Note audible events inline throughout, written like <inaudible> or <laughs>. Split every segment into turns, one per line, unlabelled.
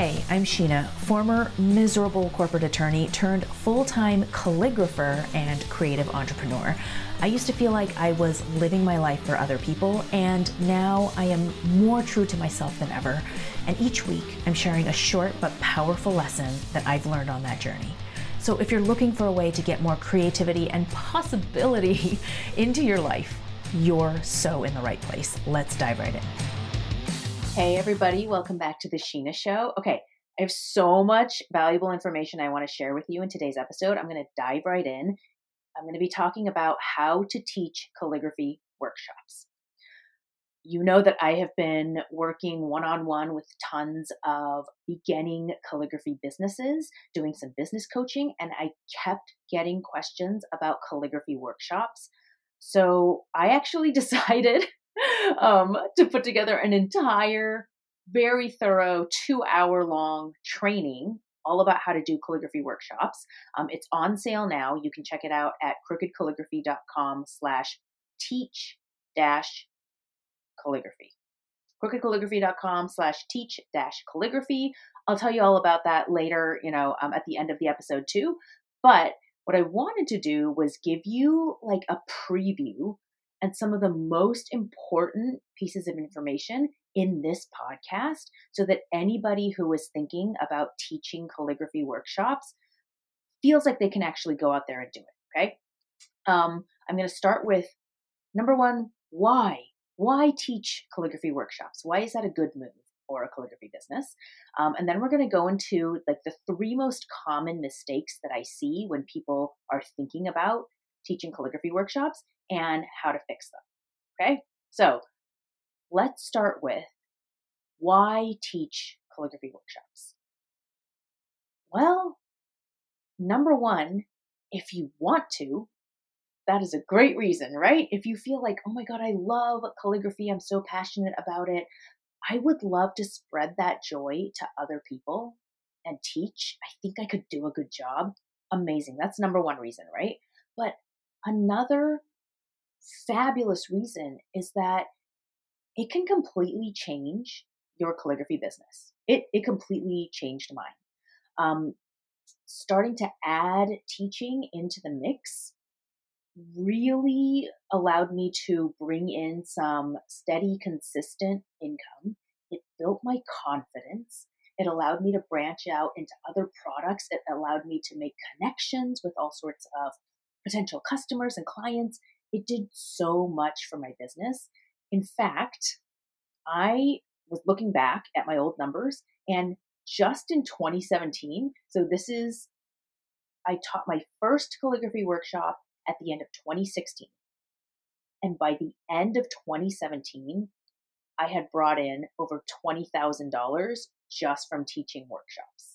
Hey, I'm Shinah, former miserable corporate attorney turned full time calligrapher and creative entrepreneur. I used to feel like I was living my life for other people, and now I am more true to myself than ever. And each week, I'm sharing a short but powerful lesson that I've learned on that journey. So if you're looking for a way to get more creativity and possibility <laughs> into your life, you're so in the right place. Let's dive right in. Hey, everybody, welcome back to the Shinah Show. Okay, I have so much valuable information I want to share with you in today's episode. I'm going to dive right in. I'm going to be talking about how to teach calligraphy workshops. You know that I have been working one on one with tons of beginning calligraphy businesses, doing some business coaching, and I kept getting questions about calligraphy workshops. So I actually <laughs> decided <laughs> um, to put together an entire, very thorough, two hour long training all about how to do calligraphy workshops. Um, it's on sale now. You can check it out at crookedcalligraphy.com slash teach dash calligraphy. crookedcalligraphy.com slash teach dash calligraphy. I'll tell you all about that later, you know, um, at the end of the episode too. But what I wanted to do was give you like a preview and some of the most important pieces of information in this podcast so that anybody who is thinking about teaching calligraphy workshops feels like they can actually go out there and do it. Okay. Um, I'm going to start with number one, why? Why teach calligraphy workshops? Why is that a good move for a calligraphy business? Um, and then we're going to go into like the three most common mistakes that I see when people are thinking about teaching calligraphy workshops and how to fix them. Okay, so let's start with why teach calligraphy workshops? Well, number one, if you want to, that is a great reason, right? If you feel like, oh my God, I love calligraphy, I'm so passionate about it, I would love to spread that joy to other people and teach. I think I could do a good job. Amazing. That's number one reason, right? But another fabulous reason is that it can completely change your calligraphy business. It, it completely changed mine. Um, starting to add teaching into the mix really allowed me to bring in some steady, consistent income. It built my confidence. It allowed me to branch out into other products. It allowed me to make connections with all sorts of potential customers and clients. It did so much for my business. In fact, I was looking back at my old numbers and just in 2017, so this is, I taught my first calligraphy workshop at the end of 2016. And by the end of 2017, I had brought in over $20,000 just from teaching workshops.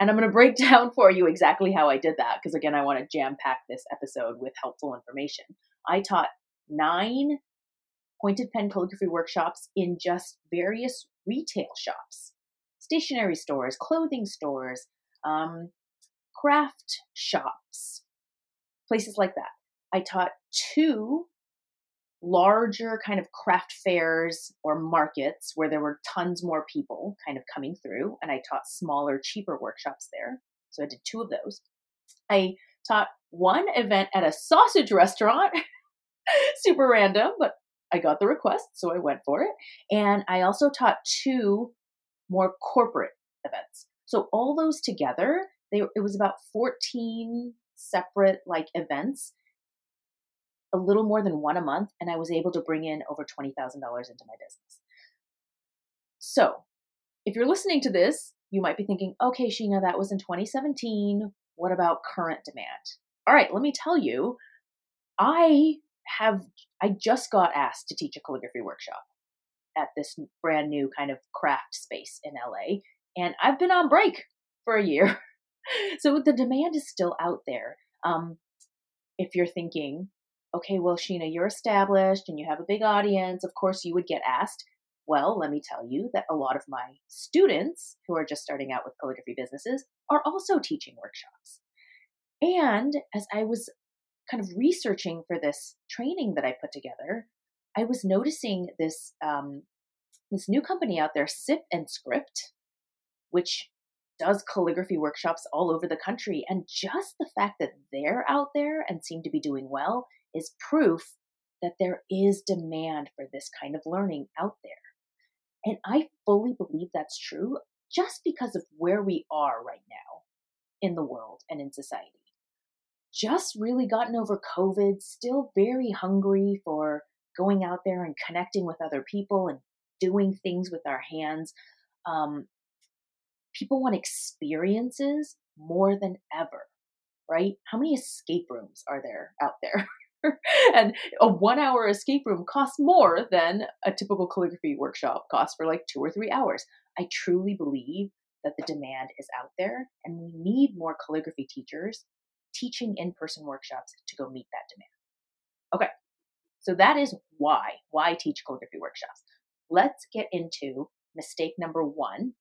And I'm going to break <laughs> down for you exactly how I did that because, again, I want to jam pack this episode with helpful information. I taught nine pointed pen calligraphy workshops in just various retail shops, stationery stores, clothing stores, um, craft shops, places like that. I taught two larger kind of craft fairs or markets where there were tons more people kind of coming through, and I taught smaller, cheaper workshops there. So I did two of those. I taught one event at a sausage restaurant. <laughs> Super random, but I got the request, so I went for it. And I also taught two more corporate events. So all those together, they it was about 14 separate like events, a little more than one a month, and I was able to bring in over $20,000 into my business. So, if you're listening to this, you might be thinking, okay, Shinah, that was in 2017. What about current demand? All right, let me tell you, I have, I just got asked to teach a calligraphy workshop at this brand new kind of craft space in LA. And I've been on break for a year. <laughs> so the demand is still out there. Um, if you're thinking, okay, well, Shinah, you're established and you have a big audience, of course you would get asked. Well, let me tell you that a lot of my students who are just starting out with calligraphy businesses are also teaching workshops. And as I was kind of researching for this training that I put together, I was noticing this um, this new company out there, Sip and Script. which does calligraphy workshops all over the country. And just the fact that they're out there and seem to be doing well is proof that there is demand for this kind of learning out there. And I fully believe that's true just because of where we are right now in the world and in society. Just really gotten over COVID, still very hungry for going out there and connecting with other people and doing things with our hands. Um, people want experiences more than ever, right? How many escape rooms are there out there? <laughs> <laughs> and a one hour escape room costs more than a typical calligraphy workshop costs for like two or three hours. I truly believe that the demand is out there and we need more calligraphy teachers teaching in person workshops to go meet that demand. Okay, so that is why. Why teach calligraphy workshops? Let's get into mistake number one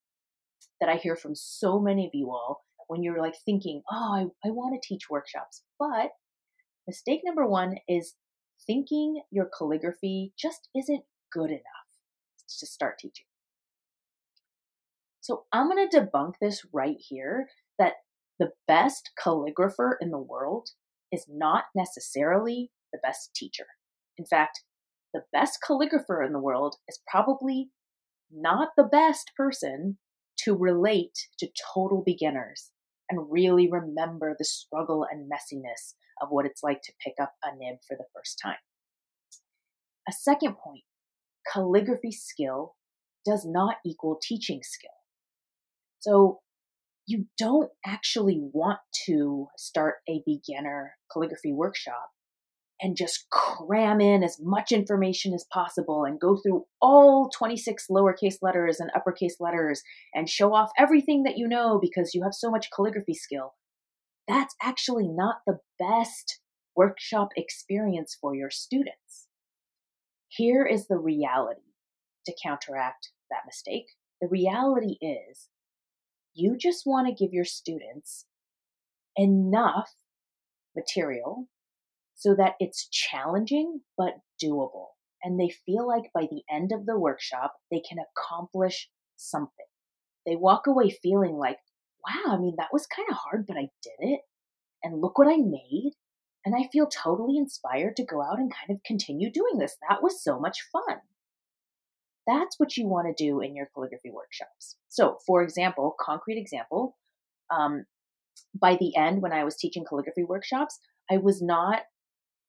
that I hear from so many of you all when you're like thinking, oh, I, I want to teach workshops. But mistake number one is thinking your calligraphy just isn't good enough to start teaching. So I'm going to debunk this right here that the best calligrapher in the world is not necessarily the best teacher. In fact, the best calligrapher in the world is probably not the best person to relate to total beginners and really remember the struggle and messiness of what it's like to pick up a nib for the first time. A second point calligraphy skill does not equal teaching skill. So you don't actually want to start a beginner calligraphy workshop and just cram in as much information as possible and go through all 26 lowercase letters and uppercase letters and show off everything that you know because you have so much calligraphy skill. That's actually not the best workshop experience for your students. Here is the reality to counteract that mistake. The reality is you just want to give your students enough material so that it's challenging but doable. And they feel like by the end of the workshop, they can accomplish something. They walk away feeling like, wow, I mean, that was kind of hard, but I did it. And look what I made. And I feel totally inspired to go out and kind of continue doing this. That was so much fun. That's what you want to do in your calligraphy workshops. So, for example, concrete example, um, by the end, when I was teaching calligraphy workshops, I was not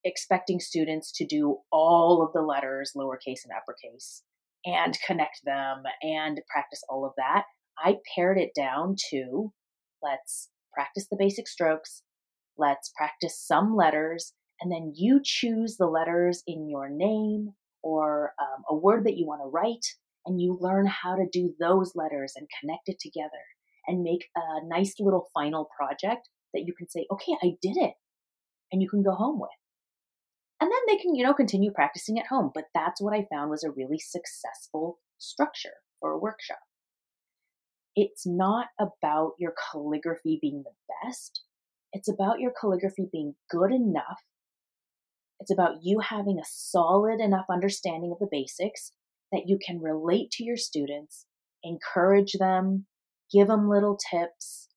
expecting students to do all of the letters, lowercase and uppercase, and connect them and practice all of that. I pared it down to let's practice the basic strokes, let's practice some letters, and then you choose the letters in your name or um, a word that you want to write, and you learn how to do those letters and connect it together and make a nice little final project that you can say, okay, I did it, and you can go home with and then they can you know continue practicing at home but that's what i found was a really successful structure for a workshop. It's not about your calligraphy being the best. It's about your calligraphy being good enough. It's about you having a solid enough understanding of the basics that you can relate to your students encourage them give them little tips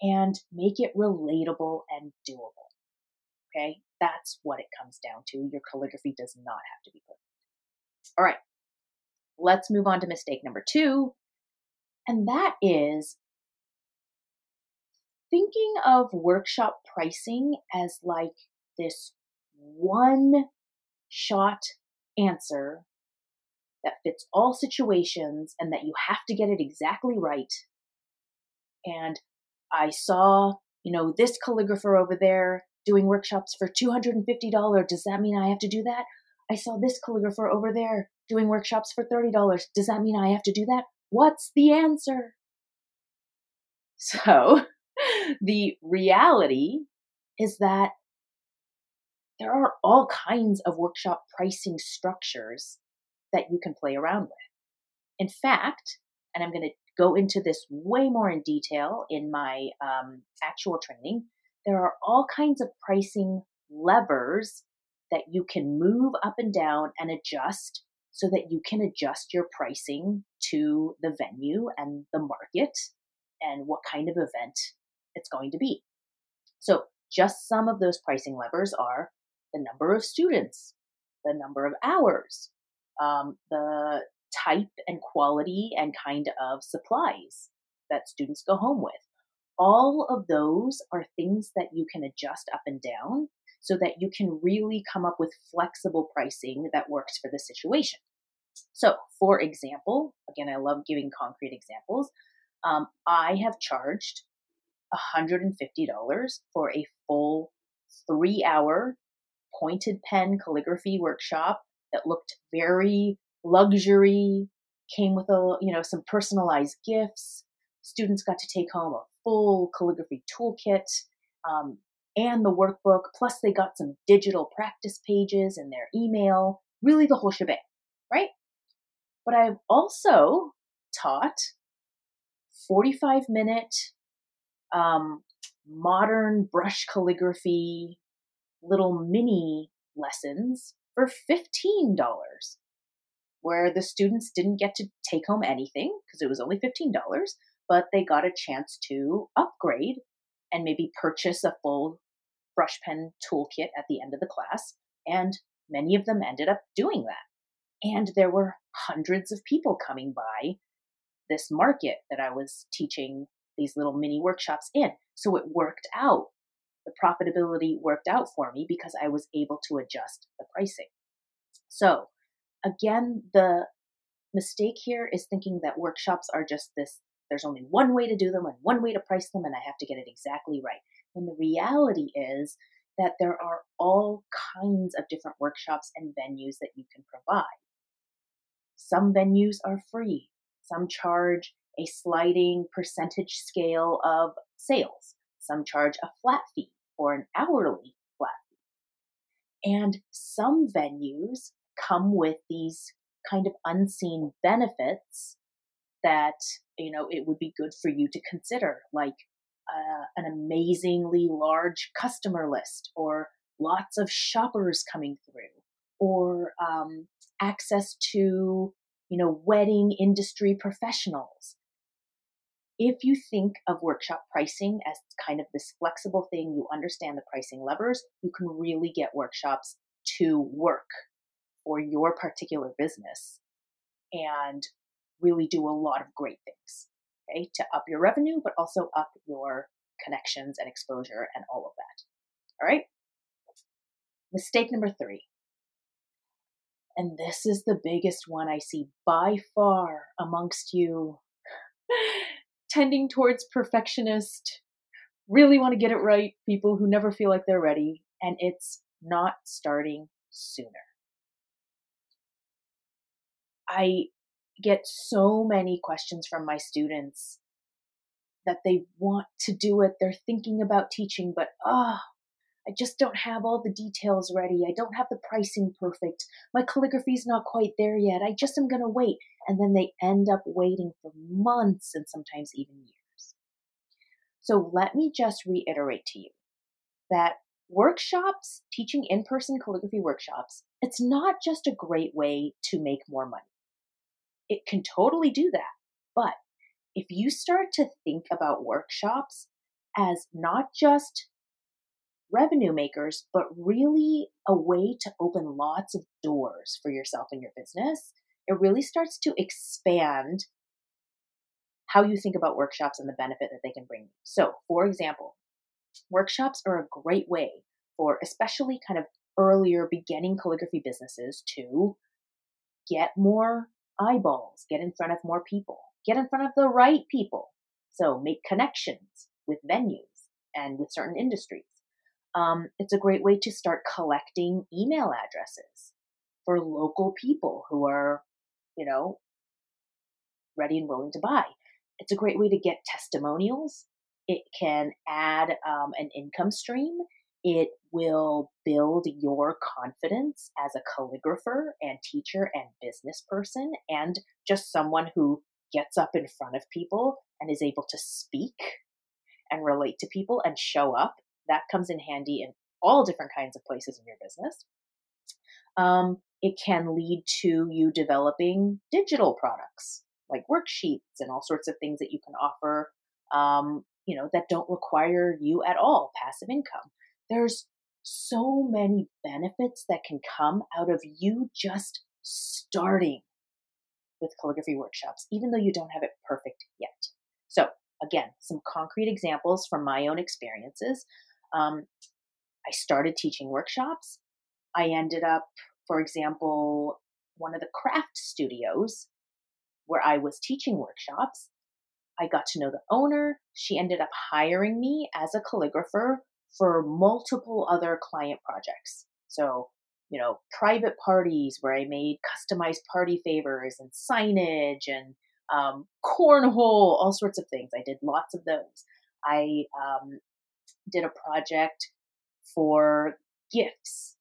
and make it relatable and doable. Okay that's what it comes down to. Your calligraphy does not have to be perfect. All right, let's move on to mistake number two. And that is thinking of workshop pricing as like this one shot answer that fits all situations and that you have to get it exactly right. And I saw, you know, this calligrapher over there doing workshops for $250. Does that mean I have to do that? I saw this calligrapher over there doing workshops for $30. Does that mean I have to do that? What's the answer? <laughs> So, the reality is that there are all kinds of workshop pricing structures that you can play around with. In fact, and I'm going to go into this way more in detail in my um, actual training, there are all kinds of pricing levers that you can move up and down and adjust so that you can adjust your pricing to the venue and the market and what kind of event it's going to be. So, just some of those pricing levers are the number of students, the number of hours, um, the type and quality and kind of supplies that students go home with. All of those are things that you can adjust up and down so that you can really come up with flexible pricing that works for the situation. So, for example, again, I love giving concrete examples. Um, I have charged $150 for a full three hour pointed pen calligraphy workshop that looked very luxury, came with a you know some personalized gifts. Students got to take home a full calligraphy toolkit um, and the workbook. Plus, they got some digital practice pages in their email. Really, the whole shebang, right? But I've also taught 45 minute um, modern brush calligraphy little mini lessons for $15 where the students didn't get to take home anything because it was only $15, but they got a chance to upgrade and maybe purchase a full brush pen toolkit at the end of the class. And many of them ended up doing that. And there were hundreds of people coming by this market that I was teaching these little mini workshops in. So it worked out. The profitability worked out for me because I was able to adjust the pricing. So again, the mistake here is thinking that workshops are just this there's only one way to do them and one way to price them, and I have to get it exactly right. When the reality is that there are all kinds of different workshops and venues that you can provide. Some venues are free, some charge a sliding percentage scale of sales, some charge a flat fee or an hourly flat fee. And some venues come with these kind of unseen benefits that you know it would be good for you to consider like uh, an amazingly large customer list or lots of shoppers coming through or um, access to you know wedding industry professionals. If you think of workshop pricing as kind of this flexible thing you understand the pricing levers you can really get workshops to work for your particular business. And really do a lot of great things, okay, to up your revenue, but also up your connections and exposure and all of that. All right. Mistake number three. And this is the biggest one I see by far amongst you <laughs> tending towards perfectionist, really want to get it right, people who never feel like they're ready, and it's not starting sooner. I get so many questions from my students that they want to do it. They're thinking about teaching, but ah, oh, I just don't have all the details ready. I don't have the pricing perfect. My calligraphy's not quite there yet. I just am going to wait. And then they end up waiting for months and sometimes even years. So let me just reiterate to you that workshops, teaching in person calligraphy workshops, it's not just a great way to make more money it can totally do that. But if you start to think about workshops as not just revenue makers, but really a way to open lots of doors for yourself and your business, it really starts to expand how you think about workshops and the benefit that they can bring you. So, for example, workshops are a great way for especially kind of earlier beginning calligraphy businesses to get more eyeballs, get in front of more people, get in front of the right people. So make connections with venues and with certain industries. Um, it's a great way to start collecting email addresses for local people who are, you know, ready and willing to buy. It's a great way to get testimonials. It can add um, an income stream it will build your confidence as a calligrapher and teacher and business person and just someone who gets up in front of people and is able to speak and relate to people and show up. That comes in handy in all different kinds of places in your business. Um, it can lead to you developing digital products like worksheets and all sorts of things that you can offer um, you know, that don't require you at all passive income. There's so many benefits that can come out of you just starting with calligraphy workshops, even though you don't have it perfect yet. So, again, some concrete examples from my own experiences. Um, I started teaching workshops. I ended up, for example, one of the craft studios where I was teaching workshops. I got to know the owner. She ended up hiring me as a calligrapher for multiple other client projects. So, you know, private parties where I made customized party favors and signage and um, cornhole, all sorts of things. I did lots of those. I um, did a project for gifts.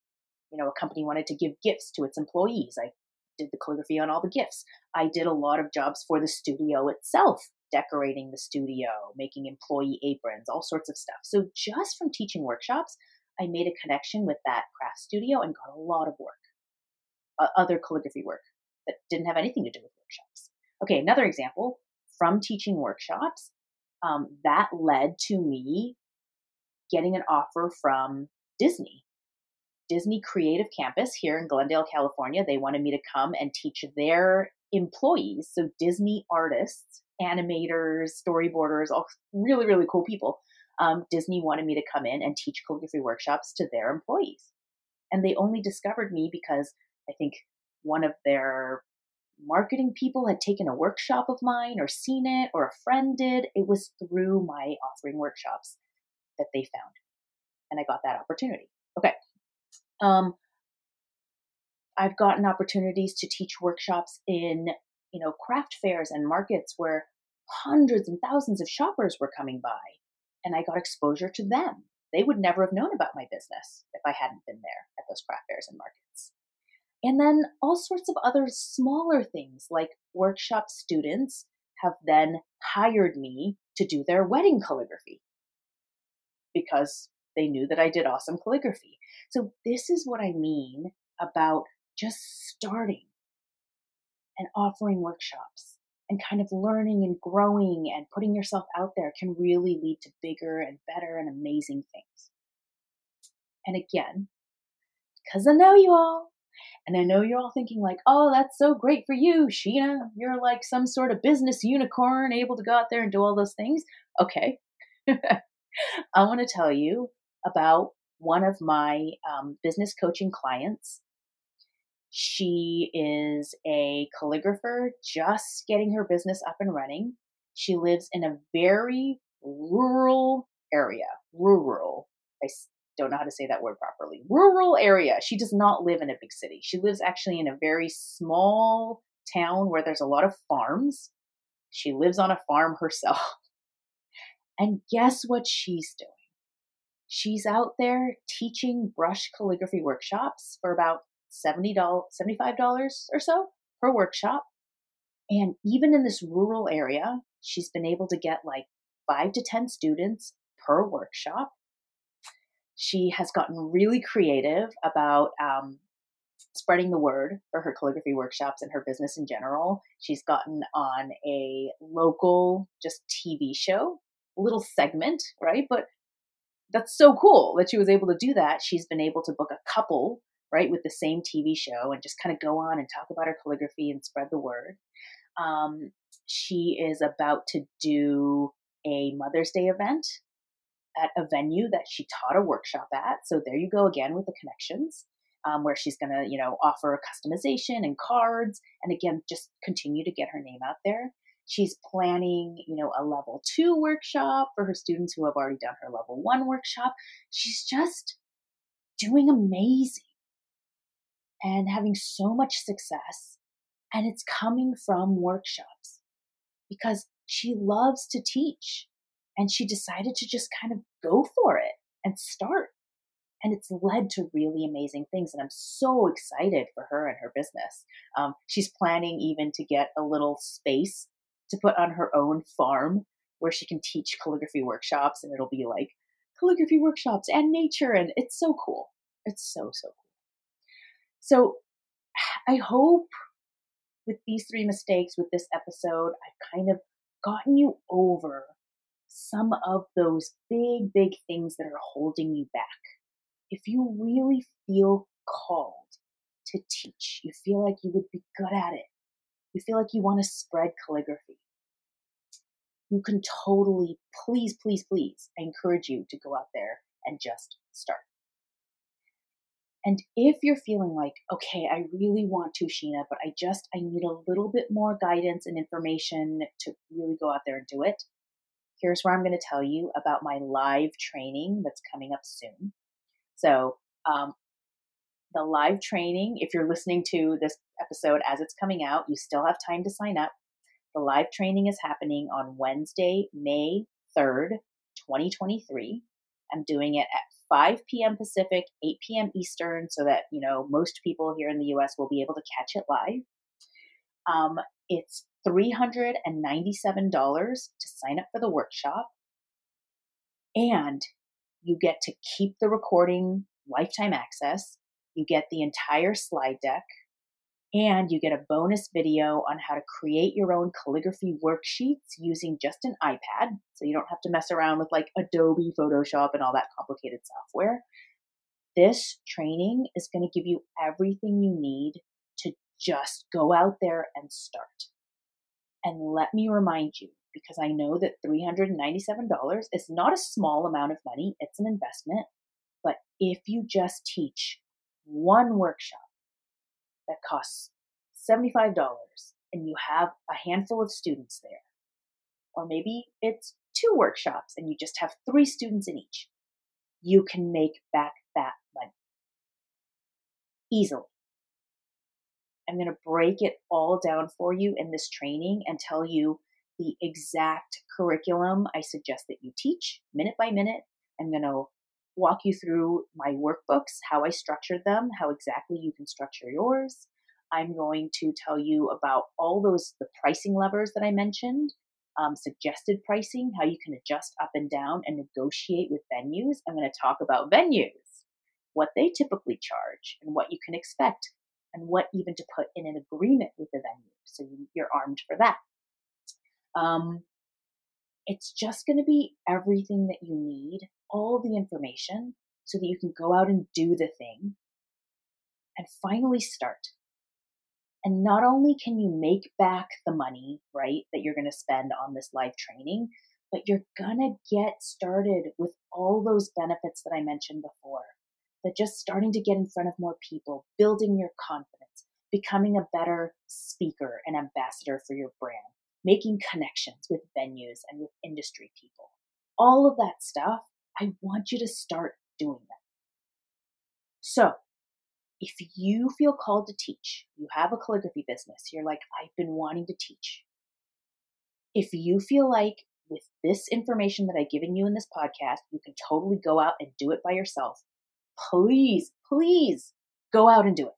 You know, a company wanted to give gifts to its employees. I did the calligraphy on all the gifts. I did a lot of jobs for the studio itself, decorating the studio, making employee aprons, all sorts of stuff. So just from teaching workshops, I made a connection with that craft studio and got a lot of work, uh, other calligraphy work that didn't have anything to do with workshops. Okay, another example from teaching workshops, um, that led to me getting an offer from Disney Disney Creative Campus here in Glendale, California. They wanted me to come and teach their employees, so Disney artists, animators, storyboarders, all really, really cool people. Um, Disney wanted me to come in and teach calligraphy workshops to their employees. And they only discovered me because I think one of their marketing people had taken a workshop of mine or seen it or a friend did. It was through my offering workshops that they found. And I got that opportunity. Okay, um, I've gotten opportunities to teach workshops in, you know, craft fairs and markets where hundreds and thousands of shoppers were coming by, and I got exposure to them. They would never have known about my business if I hadn't been there at those craft fairs and markets. And then all sorts of other smaller things like workshop students have then hired me to do their wedding calligraphy because they knew that I did awesome calligraphy. So, this is what I mean about just starting and offering workshops and kind of learning and growing and putting yourself out there can really lead to bigger and better and amazing things. And again, because I know you all, and I know you're all thinking, like, oh, that's so great for you, Shinah. You're like some sort of business unicorn able to go out there and do all those things. Okay. <laughs> I want to tell you about one of my um, business coaching clients. She is a calligrapher just getting her business up and running. She lives in a very rural area. Rural. I don't know how to say that word properly. Rural area. She does not live in a big city. She lives actually in a very small town where there's a lot of farms. She lives on a farm <laughs> herself. And guess what she's doing? She's out there teaching brush calligraphy workshops for about $70, $75 or so per workshop. And even in this rural area, she's been able to get like five to 10 students per workshop. She has gotten really creative about um, spreading the word for her calligraphy workshops and her business in general. She's gotten on a local, just TV show, a little segment, right? But that's so cool that she was able to do that. She's been able to book a couple, right, with the same TV show and just kind of go on and talk about her calligraphy and spread the word. Um, she is about to do a Mother's Day event at a venue that she taught a workshop at. So there you go again with the connections. Um, where she's going to, you know, offer customization and cards, and again, just continue to get her name out there. She's planning, you know, a level two workshop for her students who have already done her level one workshop. She's just doing amazing and having so much success. And it's coming from workshops because she loves to teach and she decided to just kind of go for it and start. And it's led to really amazing things. And I'm so excited for her and her business. Um, she's planning even to get a little space to put on her own farm where she can teach calligraphy workshops and it'll be like calligraphy workshops and nature and it's so cool. It's so so cool. So I hope with these three mistakes with this episode I've kind of gotten you over
some of those big, big things that are holding you back. If you really feel called to teach, you feel like you would be good at it, you feel like you want to spread calligraphy, you can totally, please, please, please, I encourage you to go out there and just start. And if you're feeling like, okay, I really want to, Shinah, but I just, I need a little bit more guidance and information to really go out there and do it, here's where I'm going to tell you about my live training that's coming up soon. So, um, the live training, if you're listening to this episode as it's coming out, you still have time to sign up. The live training is happening on Wednesday, May 3rd, 2023. I'm doing it at 5 p.m. Pacific, 8 p.m. Eastern, so that, you know, most people here in the US will be able to catch it live. Um, it's $397 to sign up for the workshop. And you get to keep the recording lifetime access. You get the entire slide deck and you get a bonus video on how to create your own calligraphy worksheets using just an iPad. So you don't have to mess around with like Adobe Photoshop and all that complicated software. This training is going to give you everything you need to just go out there and start. And let me remind you, because I know that $397 is not a small amount of money, it's an investment. But if you just teach one workshop, that costs $75 and you have a handful of students there. Or maybe it's two workshops and you just have three students in each. You can make back that money easily. I'm going to break it all down for you in this training and tell you the exact curriculum I suggest that you teach minute by minute. I'm going to walk you through my workbooks, how I structured them, how exactly you can structure yours. I'm going to tell you about all those the pricing levers that I mentioned, um, suggested pricing, how you can adjust up and down and negotiate with venues. I'm going to talk about venues, what they typically charge, and what you can expect, and what even to put in an agreement with the venue, so you're armed for that. Um, it's just going to be everything that you need all the information so that you can go out and do the thing and finally start. And not only can you make back the money, right, that you're going to spend on this live training, but you're going to get started with all those benefits that I mentioned before. That just starting to get in front of more people, building your confidence, becoming a better speaker and ambassador for your brand, making connections with venues and with industry people. All of that stuff I want you to start doing that. So, if you feel called to teach, you have a calligraphy business, you're like, I've been wanting to teach. If you feel like with this information that I've given you in this podcast, you can totally go out and do it by yourself, please, please go out and do it.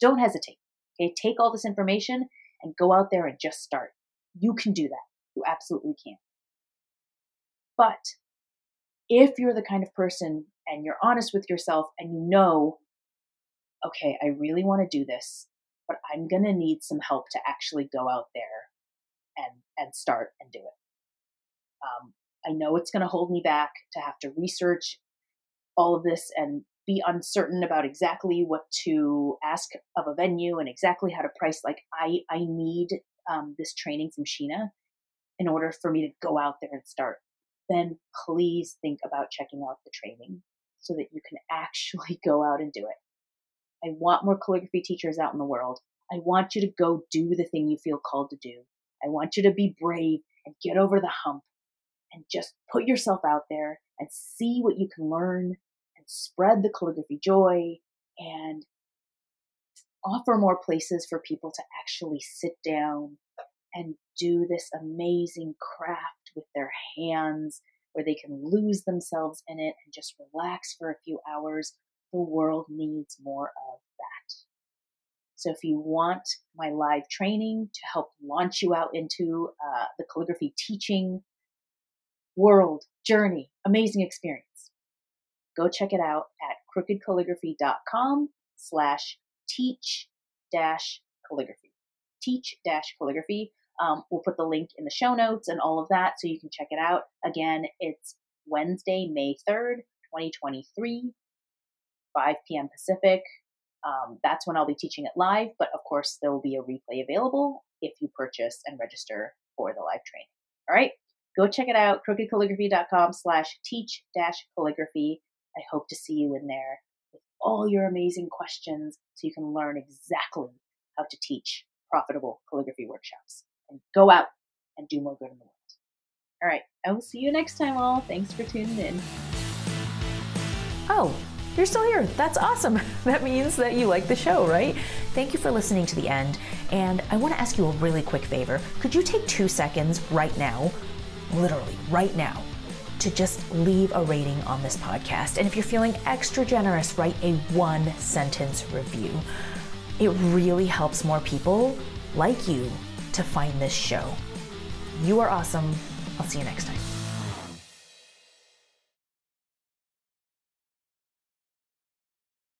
Don't hesitate. Okay, take all this information and go out there and just start. You can do that. You absolutely can. But if you're the kind of person and you're honest with yourself and you know, okay, I really want to do this, but I'm going to need some help to actually go out there and, and start and do it. Um, I know it's going to hold me back to have to research all of this and be uncertain about exactly what to ask of a venue and exactly how to price. Like I, I need um, this training from Shinah in order for me to go out there and start then please think about checking out the training so that you can <laughs> actually go out and do it. I want more calligraphy teachers out in the world. I want you to go do the thing you feel called to do. I want you to be brave and get over the hump and just put yourself out there and see what you can learn and spread the calligraphy joy and offer more places for people to actually sit down and do this amazing craft with their hands where they can lose themselves in it and just relax for a few hours. The world needs more of that. So, if you want my live training to help launch you out into uh, the calligraphy teaching world journey, amazing experience, go check it out at crookedcalligraphy.com slash teach dash calligraphy. Teach dash calligraphy. Um, we'll put the link in the show notes and all of that so you can check it out. Again, it's Wednesday, May 3rd, 2023, 5 p.m. Pacific. Um, that's when I'll be teaching it live, but of course, there will be a replay available if you purchase and register for the live training. All right, go check it out, crookedcalligraphy.com slash teach dash calligraphy. I hope to see you in there with all your amazing questions so you can learn exactly how to teach profitable calligraphy workshops and go out and do more good in the world. All right, I will see you next time, all. Thanks for tuning in.
Oh, you're still here. That's awesome. <laughs> That means that you like the show, right? Thank you for listening to the end. And I want to ask you a really quick favor. Could you take two seconds right now, literally right now, to just leave a rating on this podcast? And if you're feeling extra generous, write a one sentence review. It really helps more people like you to find this show. You are awesome. I'll see you next time.